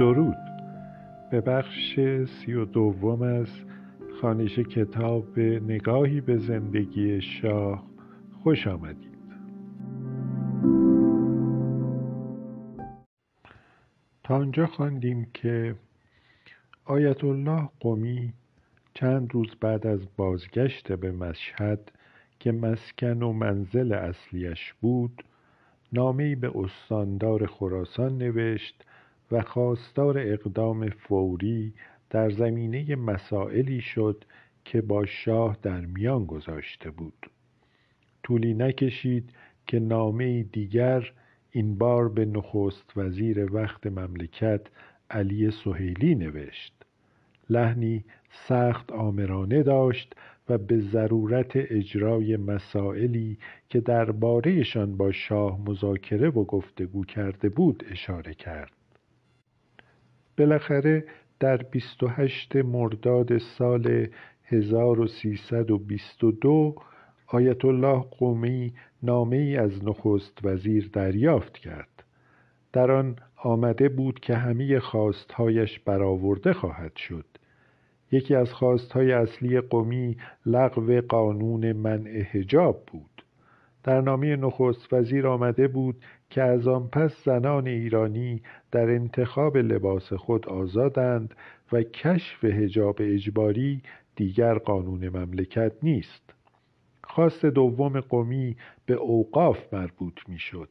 درود. به بخش سی و دوم از خانش کتاب نگاهی به زندگی شاه خوش آمدید. تا آنجا خواندیم که آیت الله قمی چند روز بعد از بازگشت به مشهد که مسکن و منزل اصلیش بود نامهای به استاندار خراسان نوشت و خواستار اقدام فوری در زمینه مسائلی شد که با شاه در میان گذاشته بود. طولی نکشید که نامه دیگر این بار به نخست وزیر وقت مملکت علی سهیلی نوشت. لحنی سخت آمرانه داشت و به ضرورت اجرای مسائلی که دربارهشان با شاه مذاکره و گفتگو کرده بود اشاره کرد. بالاخره در 28 مرداد سال 1322 آیت الله قومی نامه ای از نخست وزیر دریافت کرد. در آن آمده بود که همه خواستهایش برآورده خواهد شد. یکی از خواستهای اصلی قومی لغو قانون منع حجاب بود. در نامه نخست وزیر آمده بود که از آن پس زنان ایرانی در انتخاب لباس خود آزادند و کشف حجاب اجباری دیگر قانون مملکت نیست. خواست دوم قومی به اوقاف مربوط می‌شد.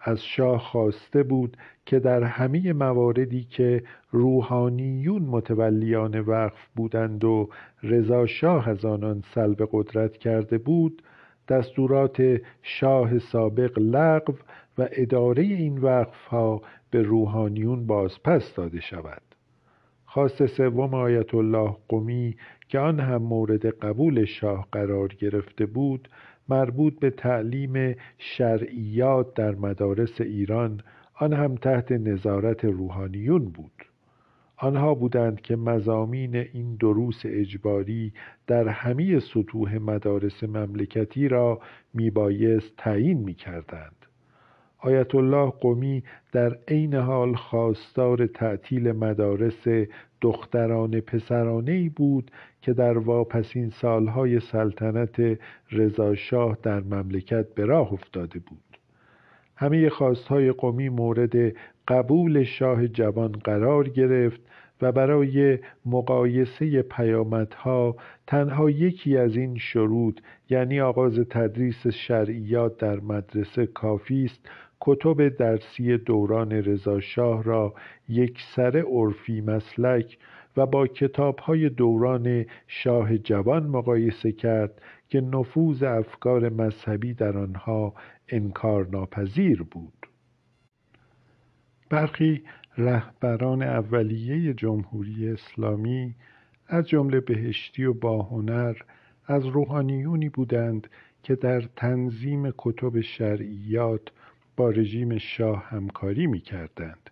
از شاه خواسته بود که در همه مواردی که روحانیون متولیان وقف بودند و رضا شاه از آنان سلب قدرت کرده بود دستورات شاه سابق لغو و اداره این وقفها به روحانیون بازپس داده شود. خواست سوم آیت الله قمی که آن هم مورد قبول شاه قرار گرفته بود مربوط به تعلیم شرعیات در مدارس ایران آن هم تحت نظارت روحانیون بود. آنها بودند که مزامین این دروس اجباری در همه سطوح مدارس مملکتی را میبایست تعیین می‌کردند. آیت الله قمی در عین حال خواستار تعطیل مدارس دختران پسرانه ای بود که در واپسین سالهای سلطنت رضاشاه در مملکت به راه افتاده بود. همه خواستهای قمی مورد قبول شاه جوان قرار گرفت و برای مقایسه پیامدها تنها یکی از این شروط یعنی آغاز تدریس شرعیات در مدرسه کافی است کتب درسی دوران رضاشاه را یکسره عرفی مسلک و با کتابهای دوران شاه جوان مقایسه کرد که نفوذ افکار مذهبی در آنها انکارناپذیر بود برخی رهبران اولیه جمهوری اسلامی از جمله بهشتی و باهنر از روحانیونی بودند که در تنظیم کتب شرعیات با رژیم شاه همکاری می کردند.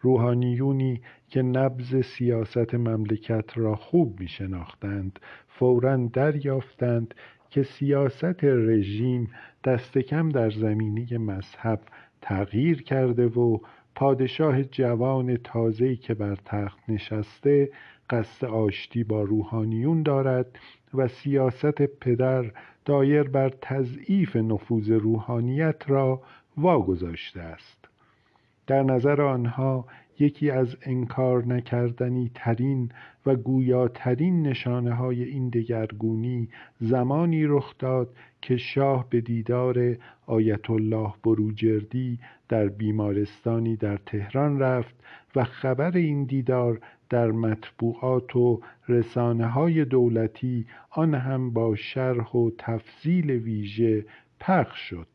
روحانیونی که نبز سیاست مملکت را خوب می شناختند فورا دریافتند که سیاست رژیم دست کم در زمینه مذهب تغییر کرده و پادشاه جوان تازه‌ای که بر تخت نشسته قصد آشتی با روحانیون دارد و سیاست پدر دایر بر تضعیف نفوذ روحانیت را واگذاشته است. در نظر آنها یکی از انکار نکردنی ترین و گویاترین نشانه های این دگرگونی زمانی رخ داد که شاه به دیدار آیت الله بروجردی در بیمارستانی در تهران رفت و خبر این دیدار در مطبوعات و رسانه های دولتی آن هم با شرح و تفصیل ویژه پخش شد.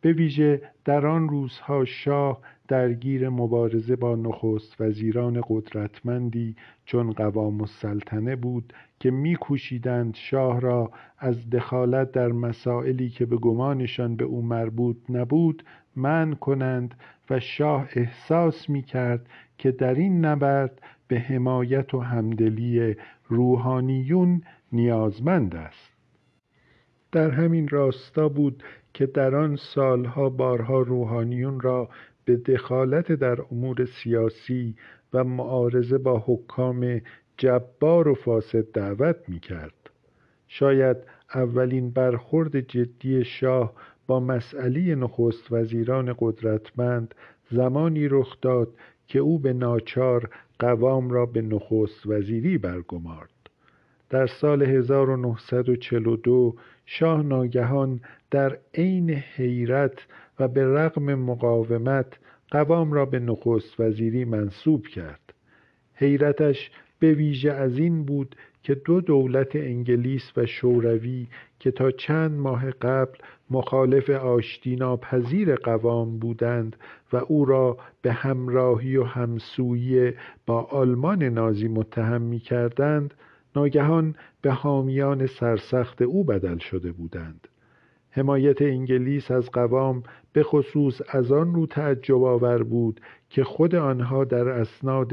به ویژه در آن روزها شاه درگیر مبارزه با نخست وزیران قدرتمندی چون قوام السلطنه بود که میکوشیدند شاه را از دخالت در مسائلی که به گمانشان به او مربوط نبود منع کنند و شاه احساس می‌کرد که در این نبرد به حمایت و همدلی روحانیون نیازمند است. در همین راستا بود که در آن سالها بارها روحانیون را به دخالت در امور سیاسی و معارضه با حکام جبار و فاسد دعوت می کرد. شاید اولین برخورد جدی شاه با مسئله نخست وزیران قدرتمند زمانی رخ داد که او به ناچار قوام را به نخست وزیری برگمارد در سال 1942 شاه ناگهان در عین حیرت و به رغم مقاومت قوام را به نخست وزیری منصوب کرد. حیرتش به ویژه از این بود که دو دولت انگلیس و شوروی که تا چند ماه قبل مخالف آشتی ناپذیر قوام بودند و او را به همراهی و همسویی با آلمان نازی متهم می کردند ناگهان به حامیان سرسخت او بدل شده بودند. حمایت انگلیس از قوام به خصوص از آن رو تعجب آور بود که خود آنها در اسناد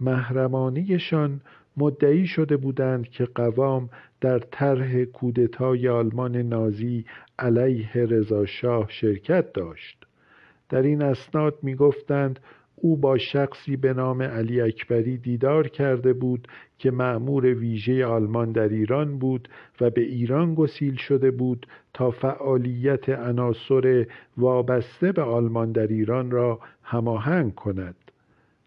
محرمانیشان مدعی شده بودند که قوام در طرح کودتای آلمان نازی علیه رضاشاه شرکت داشت. در این اسناد می‌گفتند او با شخصی به نام علی اکبری دیدار کرده بود که معمور ویژه آلمان در ایران بود و به ایران گسیل شده بود تا فعالیت عناصر وابسته به آلمان در ایران را هماهنگ کند.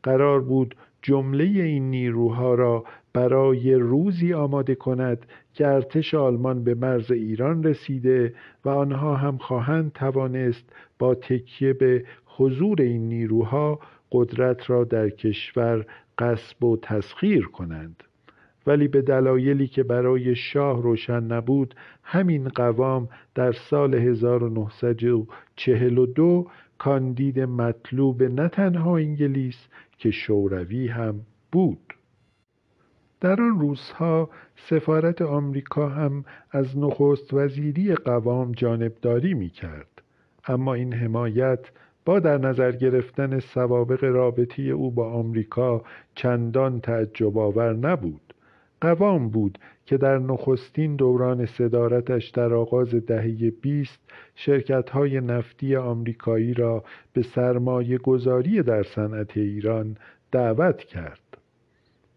قرار بود جمله این نیروها را برای روزی آماده کند که ارتش آلمان به مرز ایران رسیده و آنها هم خواهند توانست با تکیه به حضور این نیروها قدرت را در کشور قصب و تسخیر کنند. ولی به دلایلی که برای شاه روشن نبود همین قوام در سال 1942 کاندید مطلوب نه تنها انگلیس که شوروی هم بود. در آن روزها سفارت آمریکا هم از نخست وزیری قوام جانبداری می کرد اما این حمایت با در نظر گرفتن سوابق رابطه او با آمریکا چندان تعجب آور نبود. قوام بود که در نخستین دوران صدارتش در آغاز دهه بیست های نفتی آمریکایی را به سرمایه گذاری در صنعت ایران دعوت کرد.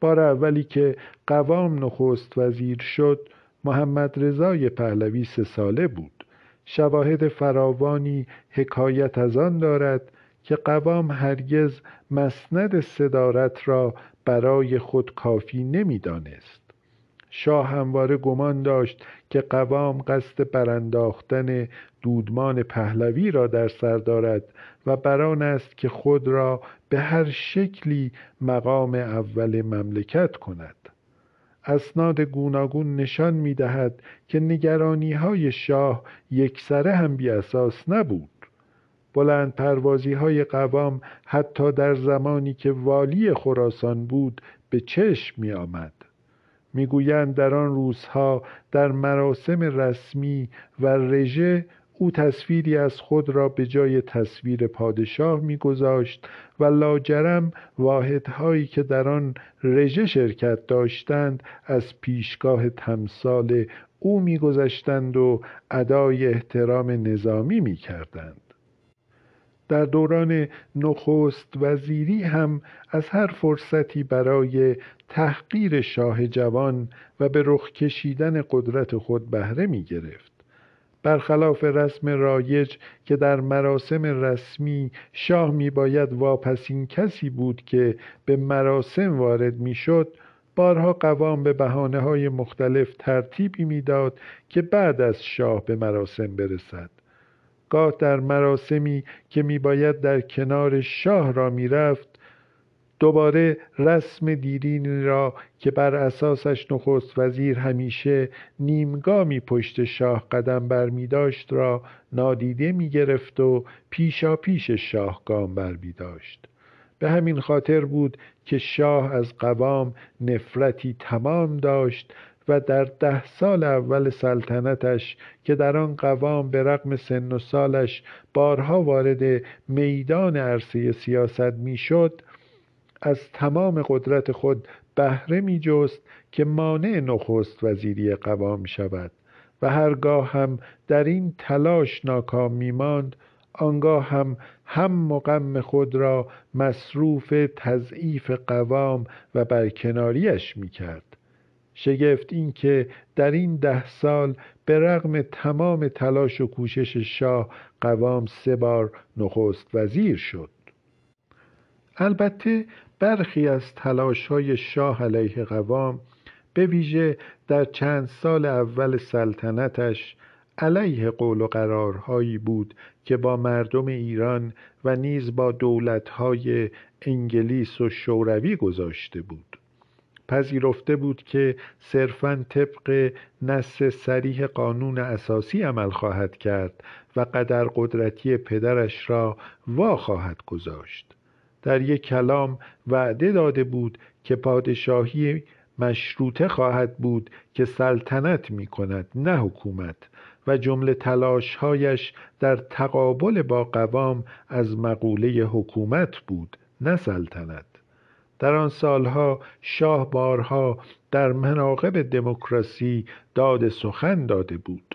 بار اولی که قوام نخست وزیر شد محمد رضای پهلوی سه ساله بود. شواهد فراوانی حکایت از آن دارد که قوام هرگز مسند صدارت را برای خود کافی نمی‌دانست. شاه همواره گمان داشت که قوام قصد برانداختن دودمان پهلوی را در سر دارد و بران است که خود را به هر شکلی مقام اول مملکت کند. اسناد گوناگون نشان می دهد که نگرانی های شاه یکسره هم بی اساس نبود. بلند پروازی های قوام حتی در زمانی که والی خراسان بود به چشم می آمد می‌گویند در آن روزها در مراسم رسمی و رژه او تصویری از خود را به جای تصویر پادشاه میگذاشت و لاجرم واحدهایی که در آن رژه شرکت داشتند از پیشگاه تمثال او میگذشتند و ادای احترام نظامی می‌کردند. در دوران نخست وزیری هم از هر فرصتی برای تحقیر شاه جوان و به رخ کشیدن قدرت خود بهره می گرفت برخلاف رسم رایج که در مراسم رسمی شاه می باید واپسین کسی بود که به مراسم وارد می شد بارها قوام به بحانه های مختلف ترتیبی می‌داد که بعد از شاه به مراسم برسد. گاه در مراسمی که میباید در کنار شاه را می‌رفت دوباره رسم دیرینی را که بر اساسش نخست وزیر همیشه نیمگامی پشت شاه قدم بر می داشت را نادیده می گرفت و پیشا پیش شاه گام بر می داشت. به همین خاطر بود که شاه از قوام نفرتی تمام داشت و در ده سال اول سلطنتش که در آن قوام به رغم سن و سالش بارها وارد میدان عرصه سیاست می‌شد از تمام قدرت خود بهره می جست که مانع نخست وزیری قوام شود و هرگاه هم در این تلاش ناکام می ماند آنگاه هم هم و خود را مصروف تضعیف قوام و برکناریش می‌کرد. شگفت این که در این ده سال به رغم تمام تلاش و کوشش شاه قوام سه بار نخست وزیر شد. البته برخی از تلاش های شاه علیه قوام به ویژه در چند سال اول سلطنتش علیه قول و قرارهایی بود که با مردم ایران و نیز با دولتهای انگلیس و شوروی گذاشته بود. پذیرفته بود که صرفا طبق نص سریح قانون اساسی عمل خواهد کرد و قدر قدرتی پدرش را وا خواهد گذاشت. در یک کلام وعده داده بود که پادشاهی مشروطه خواهد بود که سلطنت می کند نه حکومت. و جمله تلاشهایش در تقابل با قوام از مقوله حکومت بود نه سلطنت. در آن سالها شاه بارها در مناقب دموکراسی داد سخن داده بود.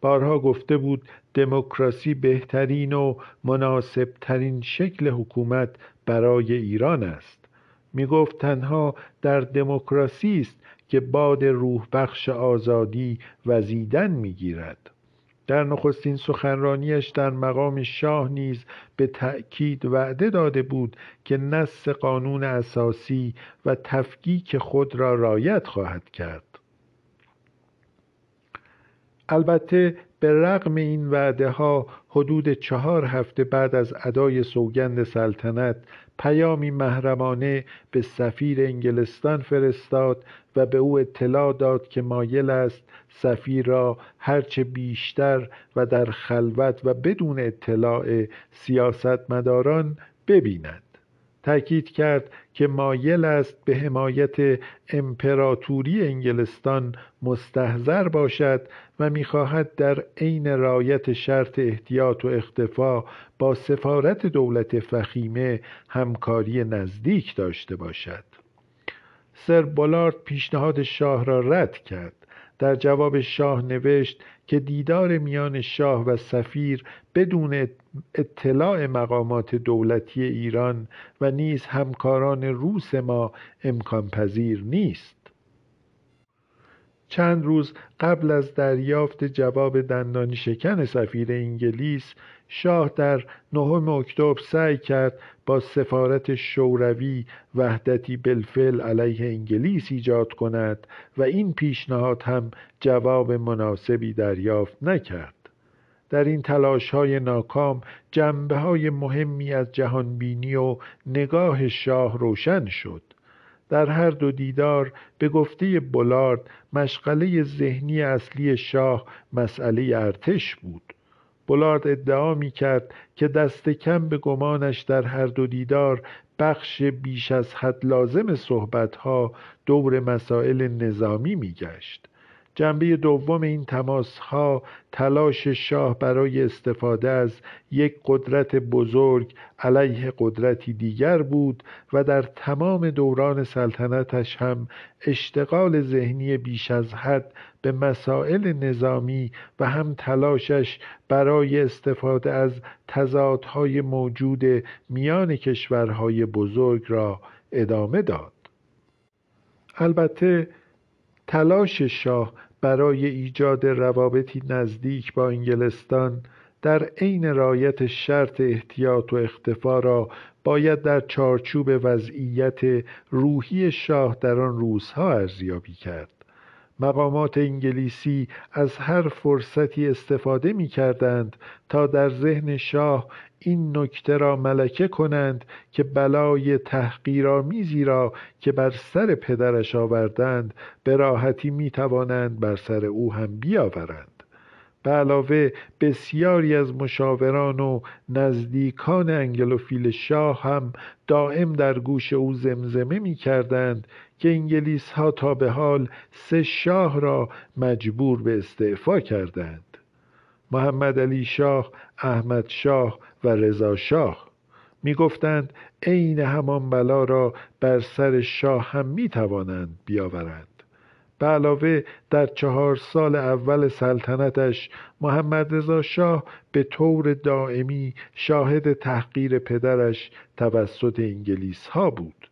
بارها گفته بود دموکراسی بهترین و مناسبترین شکل حکومت برای ایران است. می گفت تنها در دموکراسی است که باد روح بخش آزادی وزیدن می گیرد در نخستین سخنرانیش در مقام شاه نیز به تأکید وعده داده بود که نص قانون اساسی و تفکیک خود را رایت خواهد کرد. البته به رغم این وعده ها حدود چهار هفته بعد از ادای سوگند سلطنت پیامی محرمانه به سفیر انگلستان فرستاد و به او اطلاع داد که مایل است سفیر را هرچه بیشتر و در خلوت و بدون اطلاع سیاستمداران ببیند. تأکید کرد که مایل است به حمایت امپراتوری انگلستان مستحضر باشد و می‌خواهد در عین رایت شرط احتیاط و اختفا با سفارت دولت فخیمه همکاری نزدیک داشته باشد. سر بولارد پیشنهاد شاه را رد کرد. در جواب شاه نوشت که دیدار میان شاه و سفیر بدون اطلاع مقامات دولتی ایران و نیز همکاران روس ما امکان پذیر نیست. چند روز قبل از دریافت جواب دندانی شکن سفیر انگلیس شاه در نهم اکتبر سعی کرد با سفارت شوروی وحدتی بالفعل علیه انگلیس ایجاد کند و این پیشنهاد هم جواب مناسبی دریافت نکرد. در این تلاش های ناکام جنبه های مهمی از جهانبینی و نگاه شاه روشن شد. در هر دو دیدار به گفته بولارد مشغله ذهنی اصلی شاه مسئله ارتش بود. بولارد ادعا می کرد که دست کم به گمانش در هر دو دیدار بخش بیش از حد لازم صحبتها دور مسائل نظامی می گشت جنبه دوم این تماس ها تلاش شاه برای استفاده از یک قدرت بزرگ علیه قدرتی دیگر بود و در تمام دوران سلطنتش هم اشتغال ذهنی بیش از حد به مسائل نظامی و هم تلاشش برای استفاده از تضادهای موجود میان کشورهای بزرگ را ادامه داد. البته تلاش شاه برای ایجاد روابطی نزدیک با انگلستان در عین رایت شرط احتیاط و اختفا را باید در چارچوب وضعیت روحی شاه در آن روزها ارزیابی کرد. مقامات انگلیسی از هر فرصتی استفاده می کردند تا در ذهن شاه این نکته را ملکه کنند که بلای تحقیرآمیزی را که بر سر پدرش آوردند به راحتی می توانند بر سر او هم بیاورند. به علاوه بسیاری از مشاوران و نزدیکان انگلوفیل شاه هم دائم در گوش او زمزمه می کردند که انگلیس ها تا به حال سه شاه را مجبور به استعفا کردند. محمد علی شاه، احمد شاه و رضا شاه می گفتند عین همان بلا را بر سر شاه هم می توانند بیاورند. به علاوه در چهار سال اول سلطنتش محمد رضا شاه به طور دائمی شاهد تحقیر پدرش توسط انگلیس ها بود.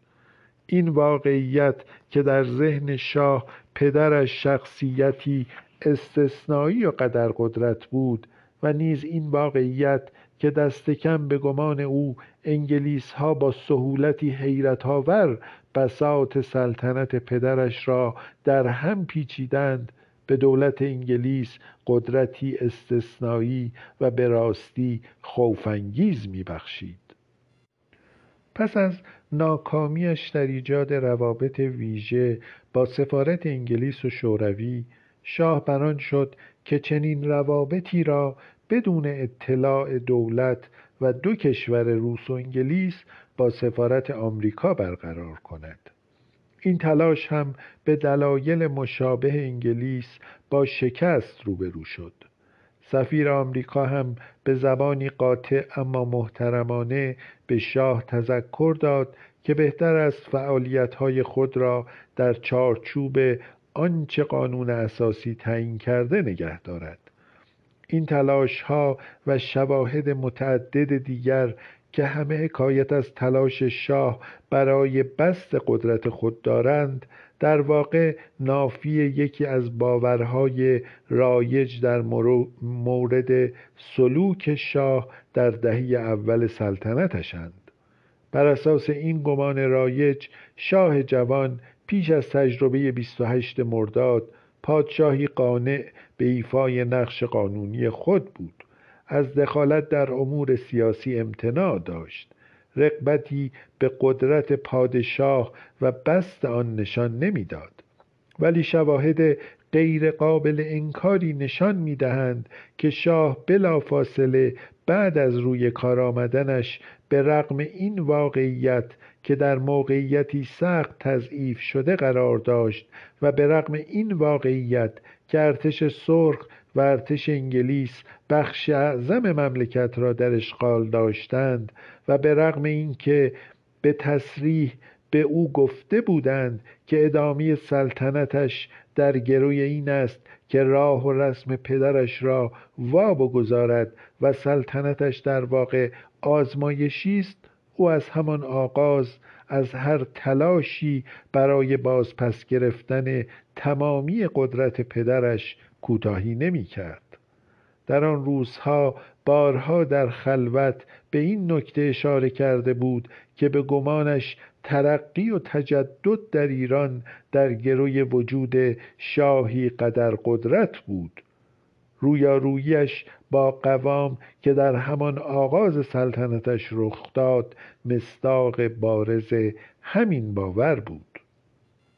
این واقعیت که در ذهن شاه پدرش شخصیتی استثنایی و قدر قدرت بود و نیز این واقعیت که دست کم به گمان او انگلیس ها با سهولتی حیرت آور بساط سلطنت پدرش را در هم پیچیدند به دولت انگلیس قدرتی استثنایی و به راستی خوفانگیز میبخشید. پس از ناکامیش در ایجاد روابط ویژه با سفارت انگلیس و شوروی شاه بران شد که چنین روابطی را بدون اطلاع دولت و دو کشور روس و انگلیس با سفارت آمریکا برقرار کند. این تلاش هم به دلایل مشابه انگلیس با شکست روبرو شد. سفیر آمریکا هم به زبانی قاطع اما محترمانه به شاه تذکر داد که بهتر است فعالیت‌های خود را در چارچوب آنچه قانون اساسی تعیین کرده نگه دارد. این تلاش ها و شواهد متعدد دیگر که همه حکایت از تلاش شاه برای بست قدرت خود دارند در واقع نافی یکی از باورهای رایج در مورد سلوک شاه در دهی اول سلطنتشند. بر اساس این گمان رایج شاه جوان پیش از تجربه 28 مرداد پادشاهی قانع به ایفای نقش قانونی خود بود. از دخالت در امور سیاسی امتناع داشت. رقبتی به قدرت پادشاه و بست آن نشان نمی‌داد. ولی شواهد غیر قابل انکاری نشان می‌دهند که شاه بلافاصله بعد از روی کار آمدنش به رغم این واقعیت که در موقعیتی سخت تضعیف شده قرار داشت و به رغم این واقعیت که ارتش سرخ و ارتش انگلیس بخش اعظم مملکت را در اشغال داشتند و به رغم اینکه به تصریح به او گفته بودند که ادامه سلطنتش در گروی این است که راه و رسم پدرش را وا بگذارد و سلطنتش در واقع آزمایشی است او از همان آغاز از هر تلاشی برای بازپس گرفتن تمامی قدرت پدرش کوتاهی نمی کرد. در آن روزها بارها در خلوت به این نکته اشاره کرده بود که به گمانش ترقی و تجدد در ایران در گروی وجود شاهی قدر قدرت بود رویاروییش با قوام که در همان آغاز سلطنتش رخ داد مصداق بارز همین باور بود.